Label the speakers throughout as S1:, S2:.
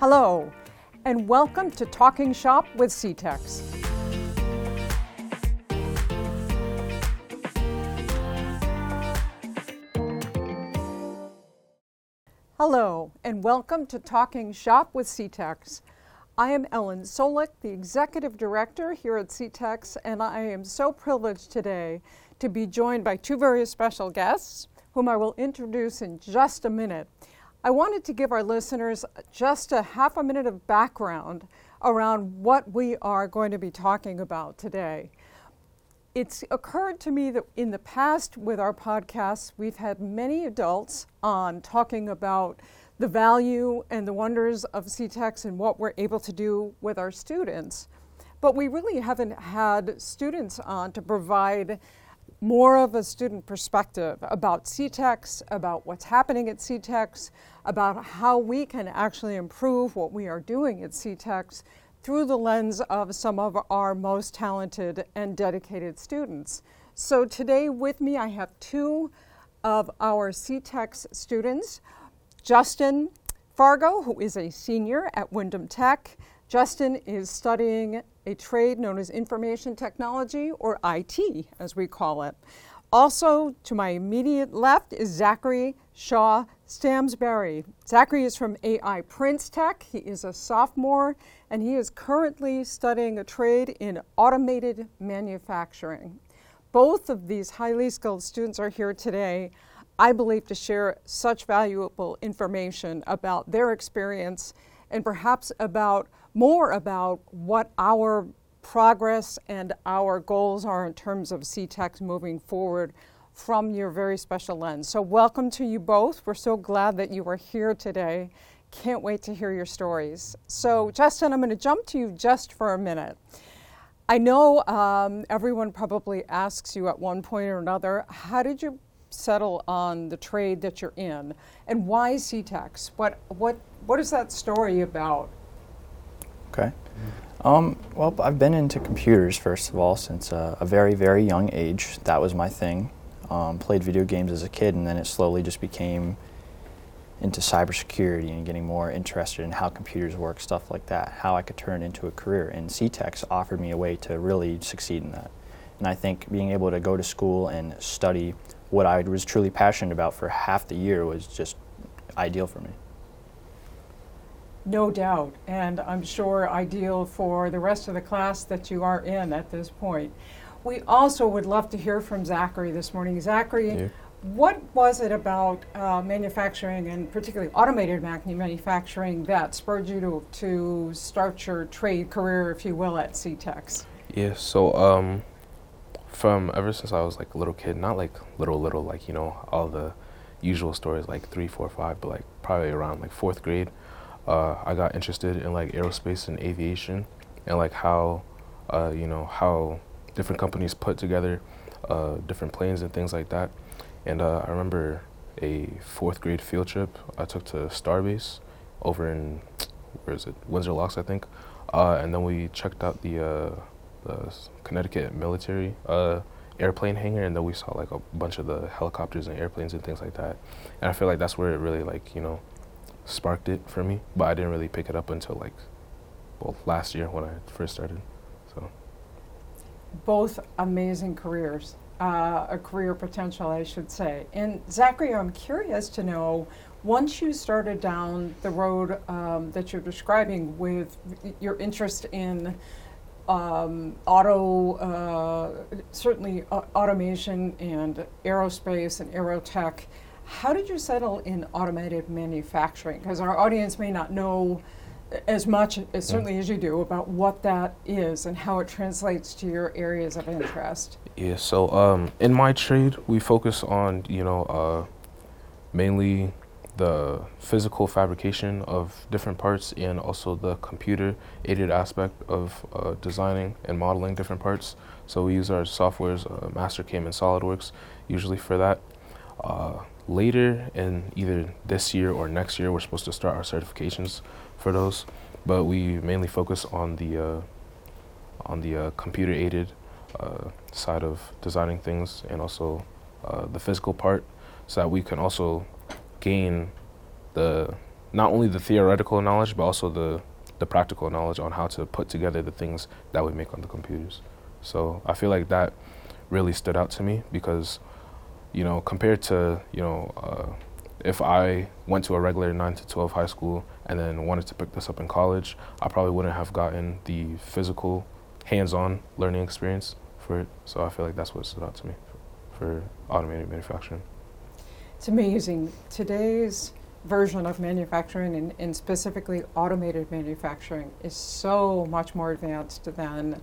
S1: Hello, and welcome to Talking Shop with CTECS. Hello, and welcome to Talking Shop with CTECS. I am Ellen Solik, the Executive Director here at CTECS, and I am so privileged today to be joined by two very special guests, whom I will introduce in just a minute. I wanted to give our listeners just a half a minute of background around what we are going to be talking about today. It's occurred to me that in the past with our podcasts, we've had many adults on talking about the value and the wonders of CTECS and what we're able to do with our students. But we really haven't had students on to provide more of a student perspective about CTECS, about what's happening at CTECS, about how we can actually improve what we are doing at CTECS through the lens of some of our most talented and dedicated students. So today with me I have two of our CTECS students, Justin Fargo, who is a senior at Windham Tech. Justin is studying a trade known as information technology, or IT as we call it. Also, to my immediate left is Zachary Shaw Stamsbury. Zachary is from AI Prince Tech. He is a sophomore and he is currently studying a trade in automated manufacturing. Both of these highly skilled students are here today, I believe, to share such valuable information about their experience and perhaps about more about what our progress and our goals are in terms of CTECS moving forward from your very special lens. So, welcome to you both. We're so glad that you are here today. Can't wait to hear your stories. So, Justin, I'm going to jump to you just for a minute. I know um, everyone probably asks you at one point or another, how did you settle on the trade that you're in, and why CTECS? What what what is that story about?
S2: Okay. Um, well, I've been into computers first of all since uh, a very very young age. That was my thing. Um, played video games as a kid, and then it slowly just became into cybersecurity and getting more interested in how computers work, stuff like that, how I could turn into a career. And CTECS offered me a way to really succeed in that. And I think being able to go to school and study what I was truly passionate about for half the year was just ideal for me.
S1: No doubt, and I'm sure ideal for the rest of the class that you are in at this point. We also would love to hear from Zachary this morning. Zachary, yeah. what was it about uh, manufacturing and particularly automated manufacturing that spurred you to, to start your trade career, if you will, at CTECS?
S3: Yeah, so um, from ever since I was like a little kid, not like little, little, like, you know, all the usual stories like three, four, five, but like probably around like fourth grade uh, I got interested in like aerospace and aviation and like how, uh, you know, how different companies put together uh, different planes and things like that. And uh, I remember a fourth grade field trip I took to Starbase over in, where is it, Windsor Locks, I think. Uh, and then we checked out the, uh, the Connecticut military airplane hangar and then we saw like a bunch of the helicopters and airplanes and things like that. And I feel like that's where it really like, you know, sparked it for me, but I didn't really pick it up until like, well, last year when I first started. So.
S1: Both amazing careers, uh, a career potential, I should say. And Zachary, I'm curious to know once you started down the road um, that you're describing with your interest in um, auto, uh, certainly uh, automation and aerospace and aerotech, how did you settle in automated manufacturing? Because our audience may not know as much, as certainly as you do, about what that is and how it translates to your areas of interest.
S3: Yeah, so um, in my trade, we focus on, you know, uh, mainly the physical fabrication of different parts and also the computer aided aspect of uh, designing and modeling different parts. So we use our softwares, uh, Mastercam and SolidWorks, usually for that. Uh, later in either this year or next year, we're supposed to start our certifications for those. But we mainly focus on the uh, on the uh, computer aided uh, side of designing things and also the physical part, so that we can also gain the not only the theoretical knowledge but also the the practical knowledge on how to put together the things that we make on the computers. So I feel like that really stood out to me because, you know, compared to you know, uh, if I went to a regular nine to twelve high school and then wanted to pick this up in college, I probably wouldn't have gotten the physical, hands-on learning experience for it. So I feel like that's what stood out to me for automated manufacturing.
S1: It's amazing. Today's version of manufacturing and, and, specifically automated manufacturing is so much more advanced than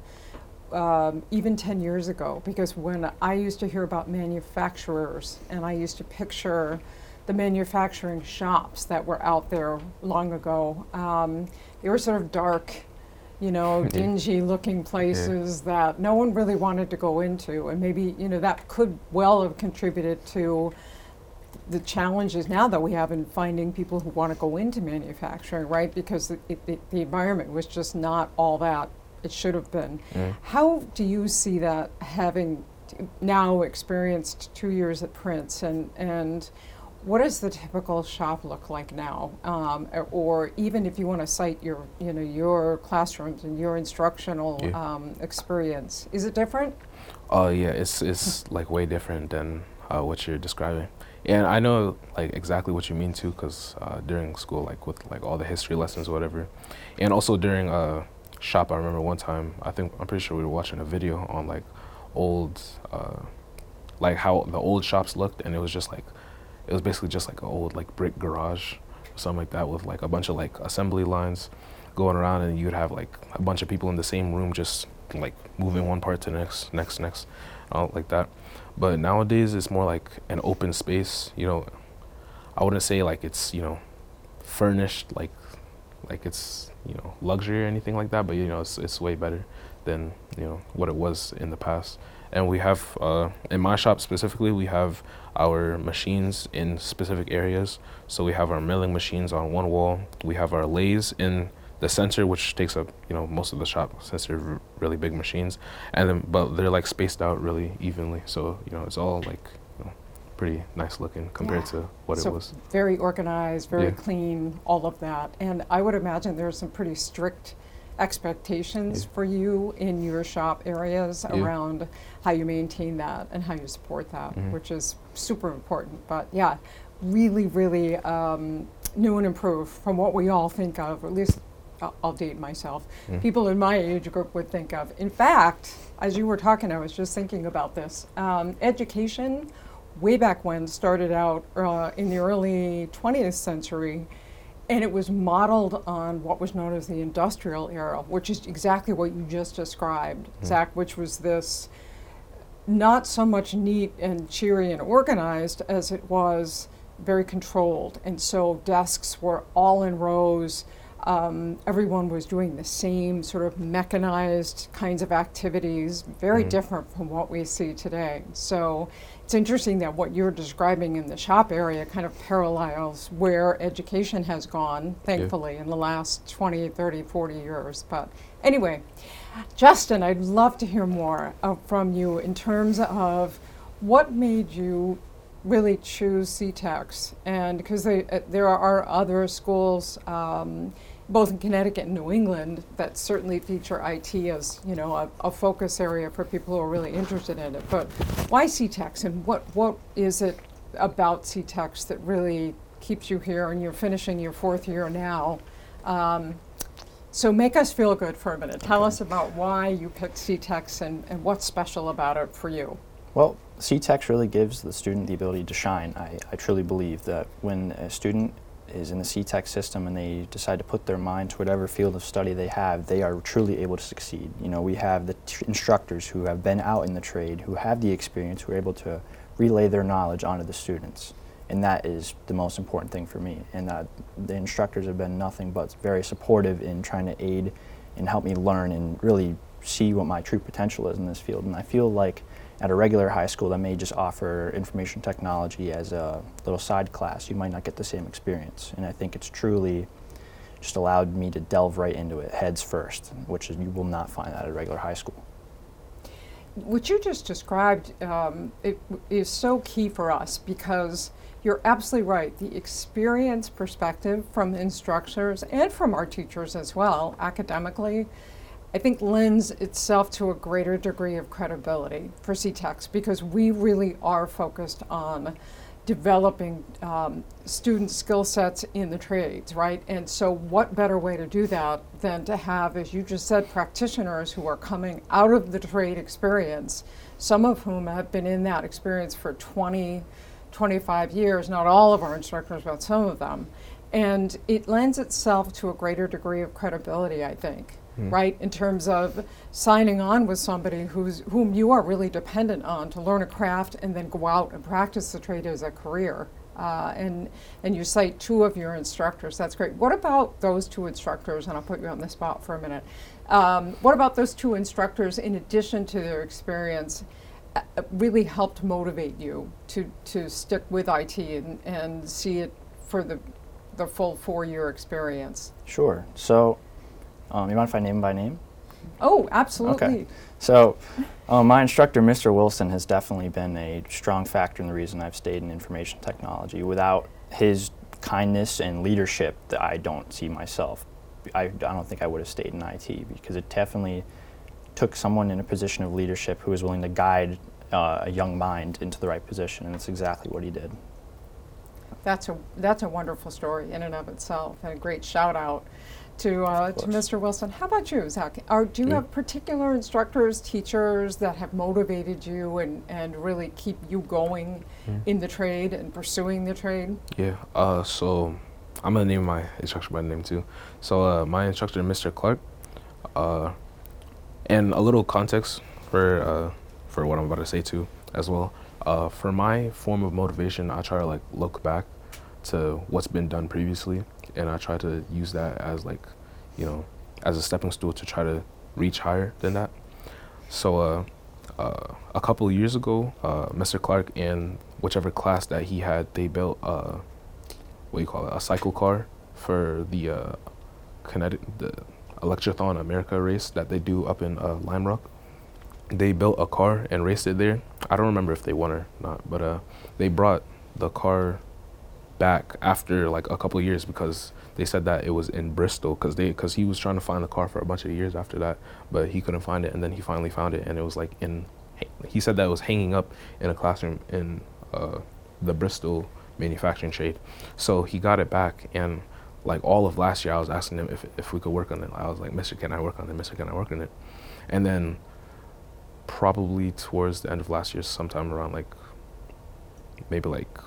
S1: um, even 10 years ago because when I used to hear about manufacturers and I used to picture the manufacturing shops that were out there long ago, um, they were sort of dark, you know, dingy looking places yeah. that no one really wanted to go into. And maybe, you know, that could well have contributed to the challenges now that we have in finding people who want to go into manufacturing, right? Because it, the environment was just not all that it should have been. Mm. How do you see that having now experienced two years at Prince and, and what does the typical shop look like now? Um, or even if you want to cite your, you know, your classrooms and your instructional yeah. um, experience, is it different?
S3: Oh uh, yeah, it's it's like way different than uh, what you're describing. And I know like exactly what you mean too, because uh, during school, like with like all the history lessons or whatever, and also during uh, shop, I remember one time I think I'm pretty sure we were watching a video on like old, uh, like how the old shops looked, and it was just like it was basically just like an old like brick garage or something like that with like a bunch of like assembly lines going around, and you'd have like a bunch of people in the same room just like moving one part to the next, next, next, all like that. But nowadays it's more like an open space. You know, I wouldn't say like it's you know furnished like like it's you know luxury or anything like that. But you know it's it's way better than you know what it was in the past. And we have uh, in my shop specifically we have our machines in specific areas. So we have our milling machines on one wall. We have our lathes in the sensor, which takes up you know most of the shop since they're r- really big machines, and then but they're like spaced out really evenly, so you know it's all like you know, pretty nice looking compared yeah. to what
S1: so
S3: it was.
S1: Very organized, very yeah. clean, all of that, and I would imagine there's some pretty strict expectations yeah. for you in your shop areas around how you maintain that and how you support that, mm-hmm. which is super important. But yeah, really, really. Um, new and improved from what we all think of, at least I'll, date myself, mm. people in my age group would think of. In fact, as you were talking, I was just thinking about this. Um, education, way back when, started out uh, in the early 20th century, and it was modeled on what was known as the industrial era, which is exactly what you just described, mm. Zach, which was this not so much neat and cheery and organized as it was very controlled. And so desks were all in rows um, everyone was doing the same sort of mechanized kinds of activities, very mm-hmm. different from what we see today. So it's interesting that what you're describing in the shop area kind of parallels where education has gone, thankfully, yeah. in the last 20, 30, 40 years. But anyway, Justin, I'd love to hear more uh, from you in terms of what made you really choose CTECS and because uh, there are other schools um, both in Connecticut and New England that certainly feature IT as you know a, a, focus area for people who are really interested in it. But why CTECS and what what is it about CTECS that really keeps you here and you're finishing your fourth year now? Um, so make us feel good for a minute. Tell okay. us about why you picked CTECS and, and what's special about it for you.
S2: Well, CTECS really gives the student the ability to shine. I, I truly believe that when a student is in the CTECS system and they decide to put their mind to whatever field of study they have, they are truly able to succeed. You know, we have the instructors who have been out in the trade, who have the experience, who are able to relay their knowledge onto the students. And that is the most important thing for me. And uh, the instructors have been nothing but very supportive in trying to aid and help me learn and really see what my true potential is in this field. And I feel like at a regular high school that may just offer information technology as a little side class, you might not get the same experience. And I think it's truly just allowed me to delve right into it heads first, which is, you will not find that at a regular high school.
S1: What you just described um, it is so key for us because you're absolutely right. The experience perspective from instructors and from our teachers as well, academically, I think lends itself to a greater degree of credibility for CTECS because we really are focused on developing um, student skill sets in the trades, right? And so, what better way to do that than to have, as you just said, practitioners who are coming out of the trade experience, some of whom have been in that experience for 20, 25 years, not all of our instructors, but some of them. And it lends itself to a greater degree of credibility, I think mm. right? In terms of signing on with somebody who's whom you are really dependent on to learn a craft and then go out and practice the trade as a career. Uh, and and you cite two of your instructors. That's great. What about those two instructors? And I'll put you on the spot for a minute. Um, what about those two instructors, in addition to their experience, uh, really helped motivate you to to stick with IT and, and see it for the the full four year experience?
S2: Sure. So um, you mind if I name by name?
S1: Oh, absolutely.
S2: Okay. So, um, my instructor, Mr. Wilson, has definitely been a strong factor in the reason I've stayed in information technology. Without his kindness and leadership, that I don't see myself. I, I don't think I would have stayed in IT because it definitely took someone in a position of leadership who was willing to guide uh, a young mind into the right position, and it's exactly what he did.
S1: That's a that's a wonderful story in and of itself, and a great shout out to uh, to Mr. Wilson. How about you, Zach? Are, do you yeah. have particular instructors, teachers that have motivated you and, and really keep you going mm. in the trade and pursuing the trade?
S3: Yeah. Uh, so I'm gonna name my instructor by name too. So uh, my instructor, Mr. Clark, uh, and a little context for uh, for what I'm about to say too as well. Uh, for my form of motivation, I try to like look back to what's been done previously and I try to use that as like, you know, as a stepping stool to try to reach higher than that. So uh, uh, a couple of years ago, uh, Mr. Clark in whichever class that he had, they built a what do you call it, a cycle car for the uh, kinetic the Electrathon America race that they do up in uh, Lime Rock. They built a car and raced it there. I don't remember if they won or not, but uh, they brought the car back after like a couple years because they said that it was in Bristol because they because he was trying to find the car for a bunch of years after that, but he couldn't find it, and then he finally found it, and it was like in. He said that it was hanging up in a classroom in uh, the Bristol manufacturing trade, so he got it back and like all of last year I was asking him if if we could work on it. I was like, Mister, can I work on it? Mister, can I work on it? And then probably towards the end of last year, sometime around like maybe like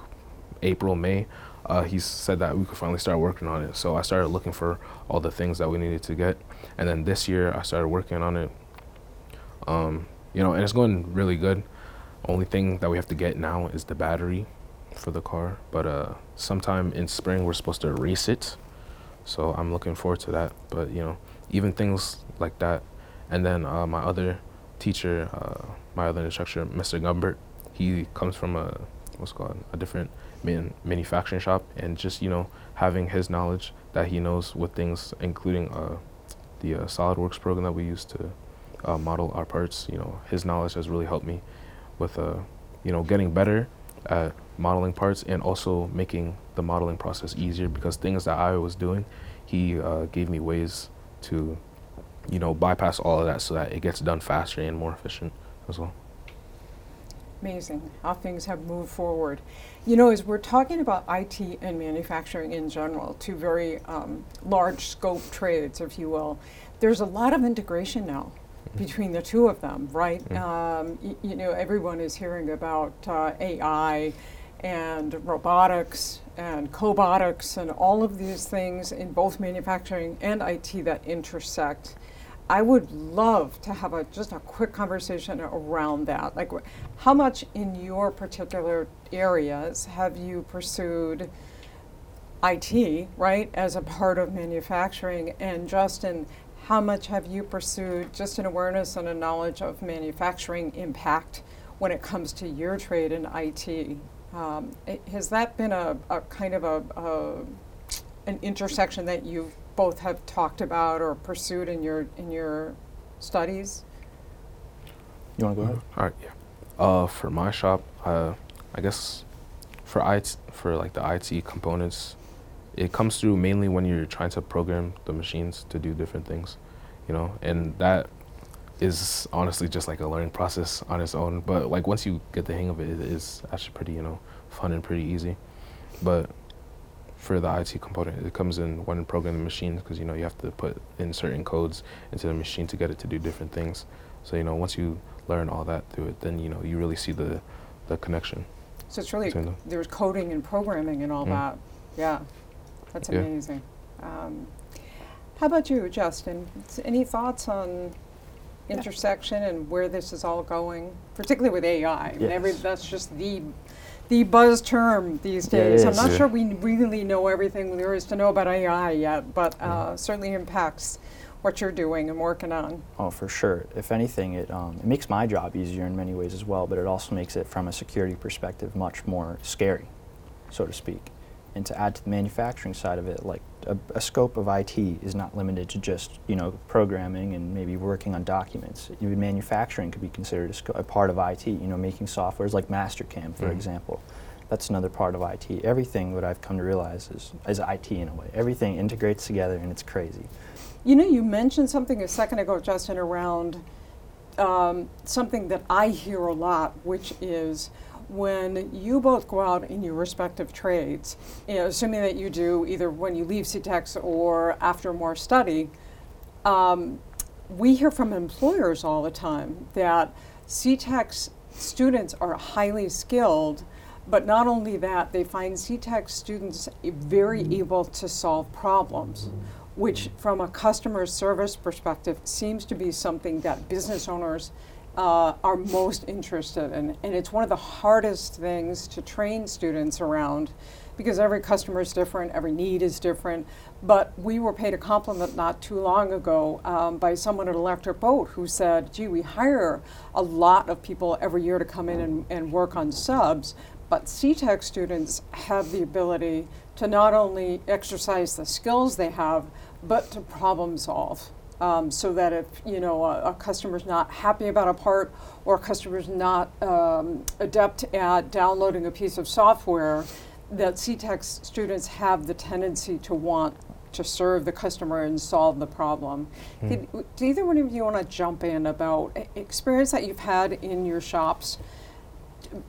S3: April, May, uh, he said that we could finally start working on it. So I started looking for all the things that we needed to get, and then this year I started working on it. Um, you know, and it's going really good. Only thing that we have to get now is the battery for the car, but uh, sometime in spring we're supposed to race it. So I'm looking forward to that. But you know, even things like that, and then uh, my other teacher, uh, my other instructor, Mr. Gumbert, he comes from a what's called a different man, manufacturing shop, and just you know having his knowledge that he knows with things, including uh, the uh, SolidWorks program that we use to uh, model our parts. You know, his knowledge has really helped me with uh, you know getting better at modeling parts and also making the modeling process easier because things that I was doing, he uh, gave me ways to you know bypass all of that so that it gets done faster and more efficient as well
S1: amazing how things have moved forward. You know, as we're talking about IT and manufacturing in general, two very um, large scope trades, if you will, there's a lot of integration now mm-hmm. between the two of them, right? Mm-hmm. Um, y- you know, everyone is hearing about uh, AI and robotics and cobotics and all of these things in both manufacturing and IT that intersect. I would love to have a just a quick conversation around that. Like, how much in your particular areas have you pursued IT, right, as a part of manufacturing? And Justin, how much have you pursued just an awareness and a knowledge of manufacturing impact when it comes to your trade in IT? Um, has that been a, a kind of a, a an intersection that you've both have talked about or pursued in your in your studies?
S2: You want to go ahead?
S3: All right. Yeah. Uh, for my shop, uh, I guess for IT for like the IT components, it comes through mainly when you're trying to program the machines to do different things, you know, and that is honestly just like a learning process on its own. But like once you get the hang of it, it is actually pretty you know fun and pretty easy. But for the IT component, it comes in when programming the machines because you know you have to put in certain codes into the machine to get it to do different things. So you know once you learn all that through it, then you know you really see the the connection.
S1: So it's really, there's coding and programming and all
S3: Mm.
S1: that. Yeah, that's
S3: Yeah.
S1: amazing. Um, how about you, Justin? Any thoughts on intersection and where this is all going, particularly with AI? I mean, every, that's just the the buzz term these days. I'm not sure we really know everything there is to know about AI yet, but uh, certainly impacts what you're doing and working on.
S2: Oh, for sure. If anything, it, um, it makes my job easier in many ways as well, but it also makes it, from a security perspective, much more scary, so to speak. And to add to the manufacturing side of it, like a, a scope of IT is not limited to just you know programming and maybe working on documents. Even manufacturing could be considered a, sco- a part of IT. You know, making softwares like Mastercam, for
S3: Mhm.
S2: example. That's another part of IT. Everything, what I've come to realize, is, is IT in a way. Everything integrates together, and it's crazy.
S1: You know, you mentioned something a second ago, Justin, around um, something that I hear a lot, which is when you both go out in your respective trades, you know, assuming that you do either when you leave CTECS or after more study, um, we hear from employers all the time that CTECS students are highly skilled, but not only that, they find CTECS students very able to solve problems, which from a customer service perspective seems to be something that business owners uh, are most interested in. And it's one of the hardest things to train students around because every customer is different, every need is different. But we were paid a compliment not too long ago um, by someone at Electric Boat who said, gee, we hire a lot of people every year to come in and, and work on subs, but CTEC students have the ability to not only exercise the skills they have, but to problem solve. Um, so that if you know a, a customer's not happy about a part or a customer's not um, adept at downloading a piece of software, that CTEC students have the tendency to want to serve the customer and solve the problem. Could- do either one of you want to jump in about experience that you've had in your shops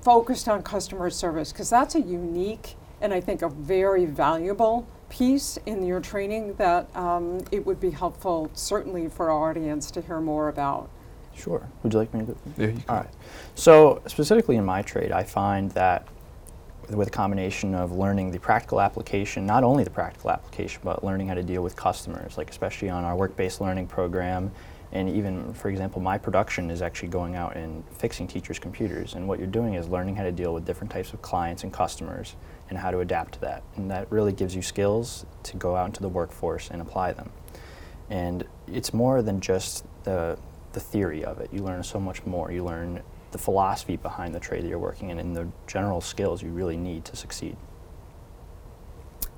S1: focused on customer service? Because that's a unique and I think a very valuable piece in your training that um, it would be helpful, certainly for our audience, to hear more about.
S2: Sure. Would you like me to?
S3: Yeah, you can.
S2: All right. So specifically in my trade, I find that with a combination of learning the practical application, not only the practical application, but learning how to deal with customers, like especially on our work-based learning program, and even, for example, my production is actually going out and fixing teachers' computers. And what you're doing is learning how to deal with different types of clients and customers and how to adapt to that. And that really gives you skills to go out into the workforce and apply them. And it's more than just the, the theory of it. You learn so much more. You learn the philosophy behind the trade that you're working in and the general skills you really need to succeed.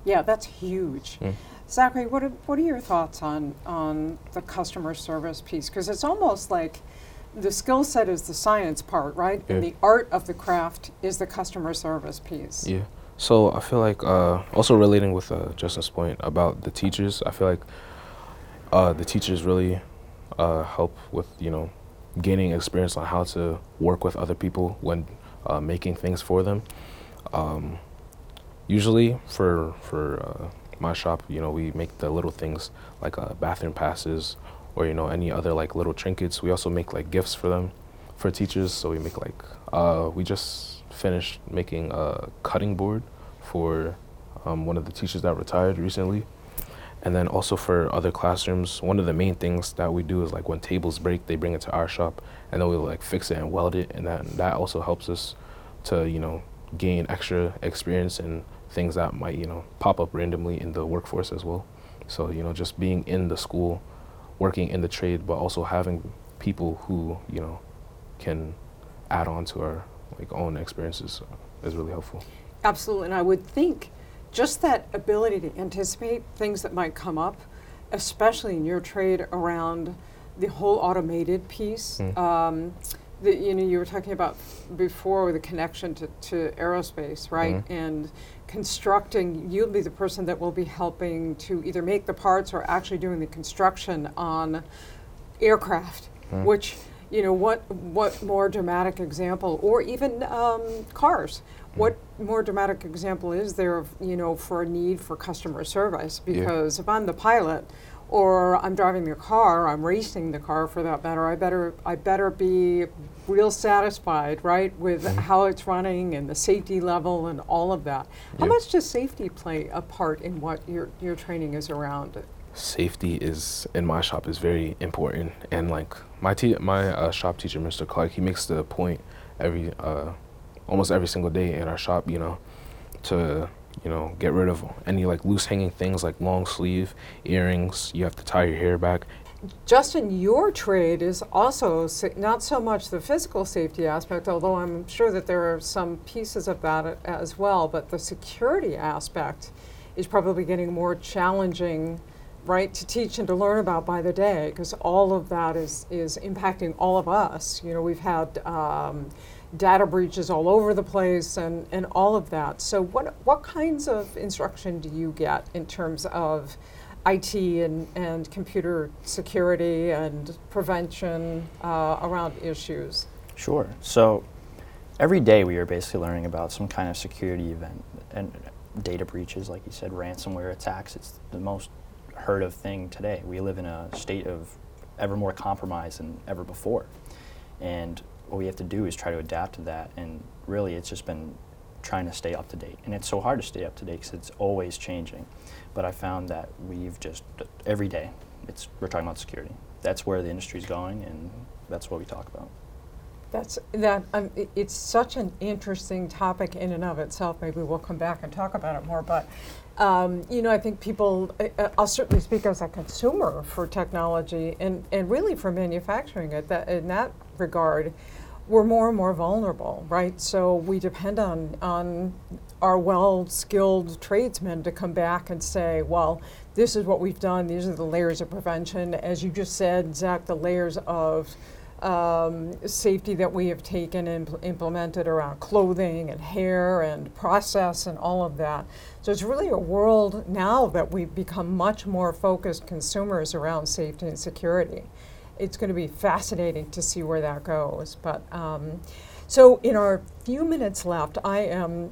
S1: Yeah, that's huge.
S3: Mm.
S1: Zachary, what are, what are your thoughts on, on the customer service piece? Because it's almost like the skill set is the science part, right? And the art of the craft is the customer service piece.
S3: Yeah. So I feel like uh, also relating with uh, Justin's point about the teachers, I feel like uh, the teachers really uh, help with you know gaining experience on how to work with other people when uh, making things for them. Um, usually for for uh, my shop, you know, we make the little things like bathroom passes or you know any other like little trinkets. We also make like gifts for them for teachers. So we make like we just finished making a cutting board for um, one of the teachers that retired recently. And then also for other classrooms, one of the main things that we do is like when tables break, they bring it to our shop, and then we like fix it and weld it, and that that also helps us to you know gain extra experience in things that might you know pop up randomly in the workforce as well. So you know just being in the school, working in the trade, but also having people who you know can add on to our like own experiences is really helpful.
S1: Absolutely, and I would think just that ability to anticipate things that might come up, especially in your trade around the whole automated piece,
S3: Mm.
S1: um, the, you know, you were talking about before with the connection to, to aerospace, right?
S3: Mhm.
S1: And constructing, you'll be the person that will be helping to either make the parts or actually doing the construction on aircraft,
S3: Mhm.
S1: which, you know, what, what more dramatic example, or even um, cars. What more dramatic example is there, of, you know, for a need for customer service?
S3: Yeah.
S1: Because if I'm the pilot, or I'm driving the car, I'm racing the car for that matter. I better I better be real satisfied, right, with
S3: Mhm.
S1: how it's running and the safety level and all of that. How
S3: Yeah.
S1: much does safety play a part in what your your training is around?
S3: safety is in my shop is very important and like my te- my uh, shop teacher mr clark he makes the point every uh, almost every single day in our shop you know to you know get rid of any like loose hanging things like long sleeve earrings you have to tie your hair back.
S1: Justin, your trade is also sa- not so much the physical safety aspect, although I'm sure that there are some pieces of that as well, but the security aspect is probably getting more challenging, right, to teach and to learn about by the day, because all of that is, is impacting all of us. You know, we've had um, data breaches all over the place and, and all of that. So, what, what kinds of instruction do you get in terms of? IT and, and computer security and prevention uh, around issues.
S2: Sure. So every day we are basically learning about some kind of security event and data breaches, like you said, ransomware attacks. It's the most heard of thing today. We live in a state of ever more compromise than ever before. And what we have to do is try to adapt to that. And really, it's just been trying to stay up to date. And it's so hard to stay up to date because it's always changing. But I found that we've just, every day, it's, we're talking about security. That's where the industry's going, and that's what we talk about.
S1: That's that. Um, i- it's such an interesting topic in and of itself. Maybe we'll come back and talk about it more. But um, you know, I think people. I- I'll certainly speak as a consumer for technology and and really for manufacturing. It that in that regard, we're more and more vulnerable, right? So we depend on on our well-skilled tradesmen to come back and say, well, this is what we've done. These are the layers of prevention, as you just said, Zach. The layers of um, safety that we have taken and impl- implemented around clothing and hair and process and all of that. So it's really a world now that we've become much more focused consumers around safety and security. It's going to be fascinating to see where that goes. But um, so, in our few minutes left, I am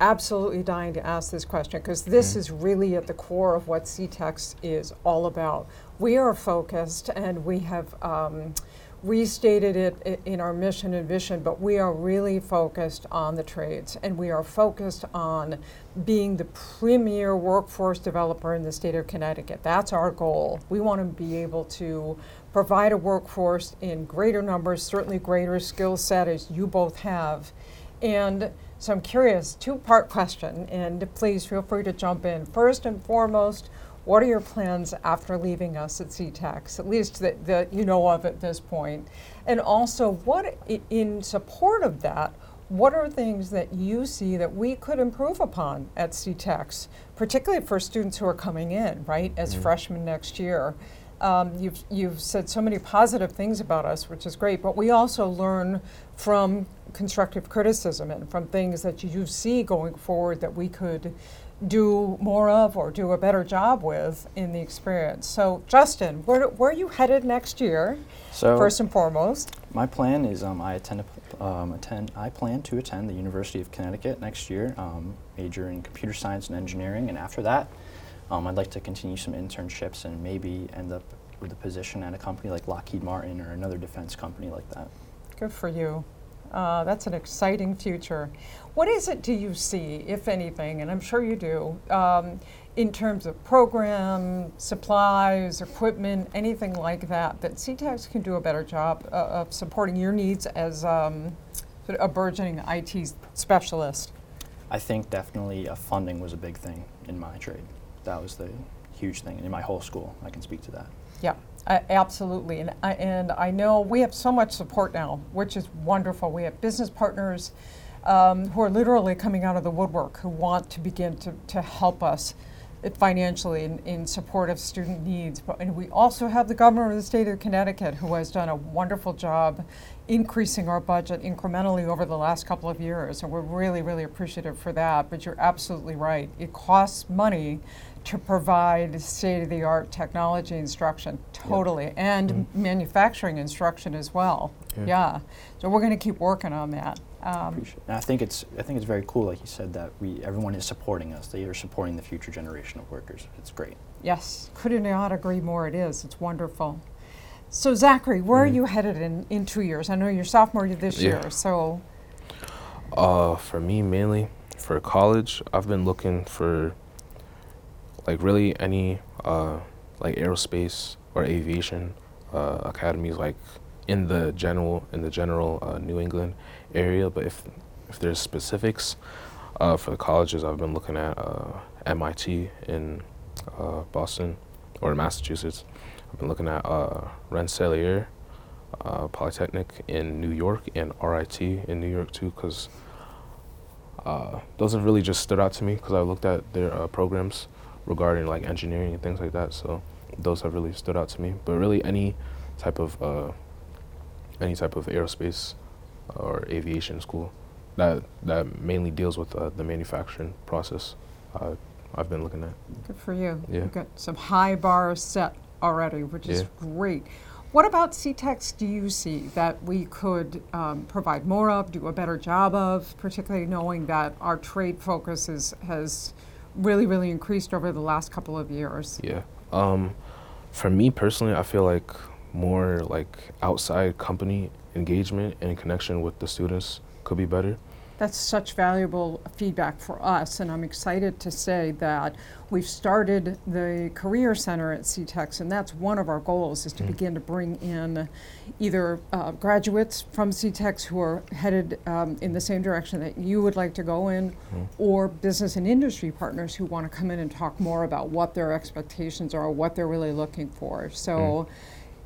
S1: absolutely dying to ask this question because this
S3: Mhm.
S1: is really at the core of what CTECS is all about. We are focused and we have um, restated it in our mission and vision, but we are really focused on the trades and we are focused on being the premier workforce developer in the state of Connecticut. That's our goal. We want to be able to provide a workforce in greater numbers, certainly greater skill set as you both have. And so I'm curious, two part question, and please feel free to jump in. First and foremost, what are your plans after leaving us at CTECS, at least that, that you know of at this point? And also, what in support of that, what are things that you see that we could improve upon at CTECS, particularly for students who are coming in, right, as
S3: Mhm.
S1: freshmen next year? Um, you've, you've said so many positive things about us, which is great, but we also learn from constructive criticism and from things that you see going forward that we could do more of or do a better job with in the experience. So, Justin, where, where are you headed next year,
S2: So
S1: first and foremost?
S2: My plan is um, I attend, a, um, attend. I plan to attend the University of Connecticut next year, um, major in computer science and engineering, and after that, um, I'd like to continue some internships and maybe end up with a position at a company like Lockheed Martin or another defense company like that.
S1: Good for you. Uh, that's an exciting future. What is it do you see, if anything, and I'm sure you do, um, in terms of program, supplies, equipment, anything like that, that CTECS can do a better job uh, of supporting your needs as um, sort of a burgeoning IT specialist?
S2: I think definitely uh, funding was a big thing in my trade. That was the huge thing in my whole school. I can speak to that.
S1: Yeah, uh, absolutely. And I, and I know we have so much support now, which is wonderful. We have business partners um, who are literally coming out of the woodwork who want to begin to, to help us financially in, in support of student needs. But and we also have the governor of the state of Connecticut who has done a wonderful job increasing our budget incrementally over the last couple of years, and we're really, really appreciative for that. But you're absolutely right; it costs money to provide state-of-the-art technology instruction, totally, and manufacturing instruction as well.
S3: Yeah.
S1: Yeah, so we're going to keep working on that. Um,
S2: Appreciate. And I think it's I think it's very cool, like you said, that we everyone is supporting us. They are supporting the future generation of workers. It's great.
S1: Yes, could not not agree more. It is. It's wonderful. So Zachary, where are
S3: Mhm.
S1: you headed in, in two years? I know you're sophomore this
S3: Yeah.
S1: year. So
S3: Uh, for me mainly for college, I've been looking for like really any uh, like aerospace or aviation uh, academies like in the general in the general uh, New England area. But if if there's specifics uh, for the colleges, I've been looking at uh, MIT in uh, Boston or Massachusetts. I've been looking at Rensselaer Polytechnic in New York and RIT in New York too, because those have really just stood out to me because I looked at their programs regarding like engineering and things like that. So those have really stood out to me. But really, any type of uh, any type of aerospace or aviation school that that mainly deals with uh, the manufacturing process, uh, I've been looking at.
S1: good for you.
S3: Yeah.
S1: You've got some high bars set already, which is
S3: Yeah.
S1: great. What about CTECS do you see that we could um, provide more of, do a better job of, particularly knowing that our trade focus is, has really, really increased over the last couple of years?
S3: Yeah. Um, for me personally, I feel like more like outside company engagement and connection with the students could be better.
S1: That's such valuable feedback for us, and I'm excited to say that we've started the Career Center at CTECS, and that's one of our goals is to
S3: Mm.
S1: begin to bring in either uh, graduates from CTECS who are headed um, in the same direction that you would like to go in,
S3: Mm.
S1: or business and industry partners who want to come in and talk more about what their expectations are, what they're really looking for. So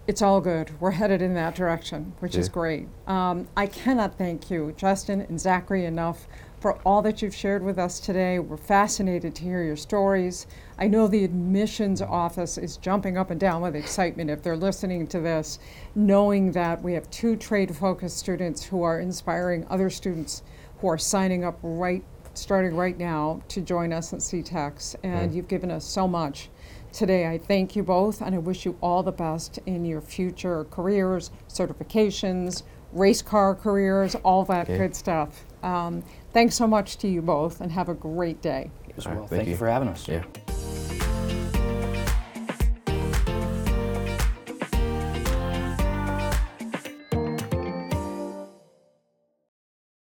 S1: it's all good. We're headed in that direction, which is great. Um, I cannot thank you, Justin and Zachary, enough for all that you've shared with us today. We're fascinated to hear your stories. I know the admissions office is jumping up and down with excitement if they're listening to this, knowing that we have two trade focused students who are inspiring other students who are signing up right starting right now to join us at CTECS. And
S3: Mm.
S1: you've given us so much today. I thank you both and I wish you all the best in your future careers, certifications, race car careers, all that
S3: Yeah.
S1: good stuff. Um, thanks so much to you both and have a great day.
S2: As
S3: All right,
S2: well.
S3: thank
S2: Thank you
S3: you.
S2: for having us.
S3: Yeah.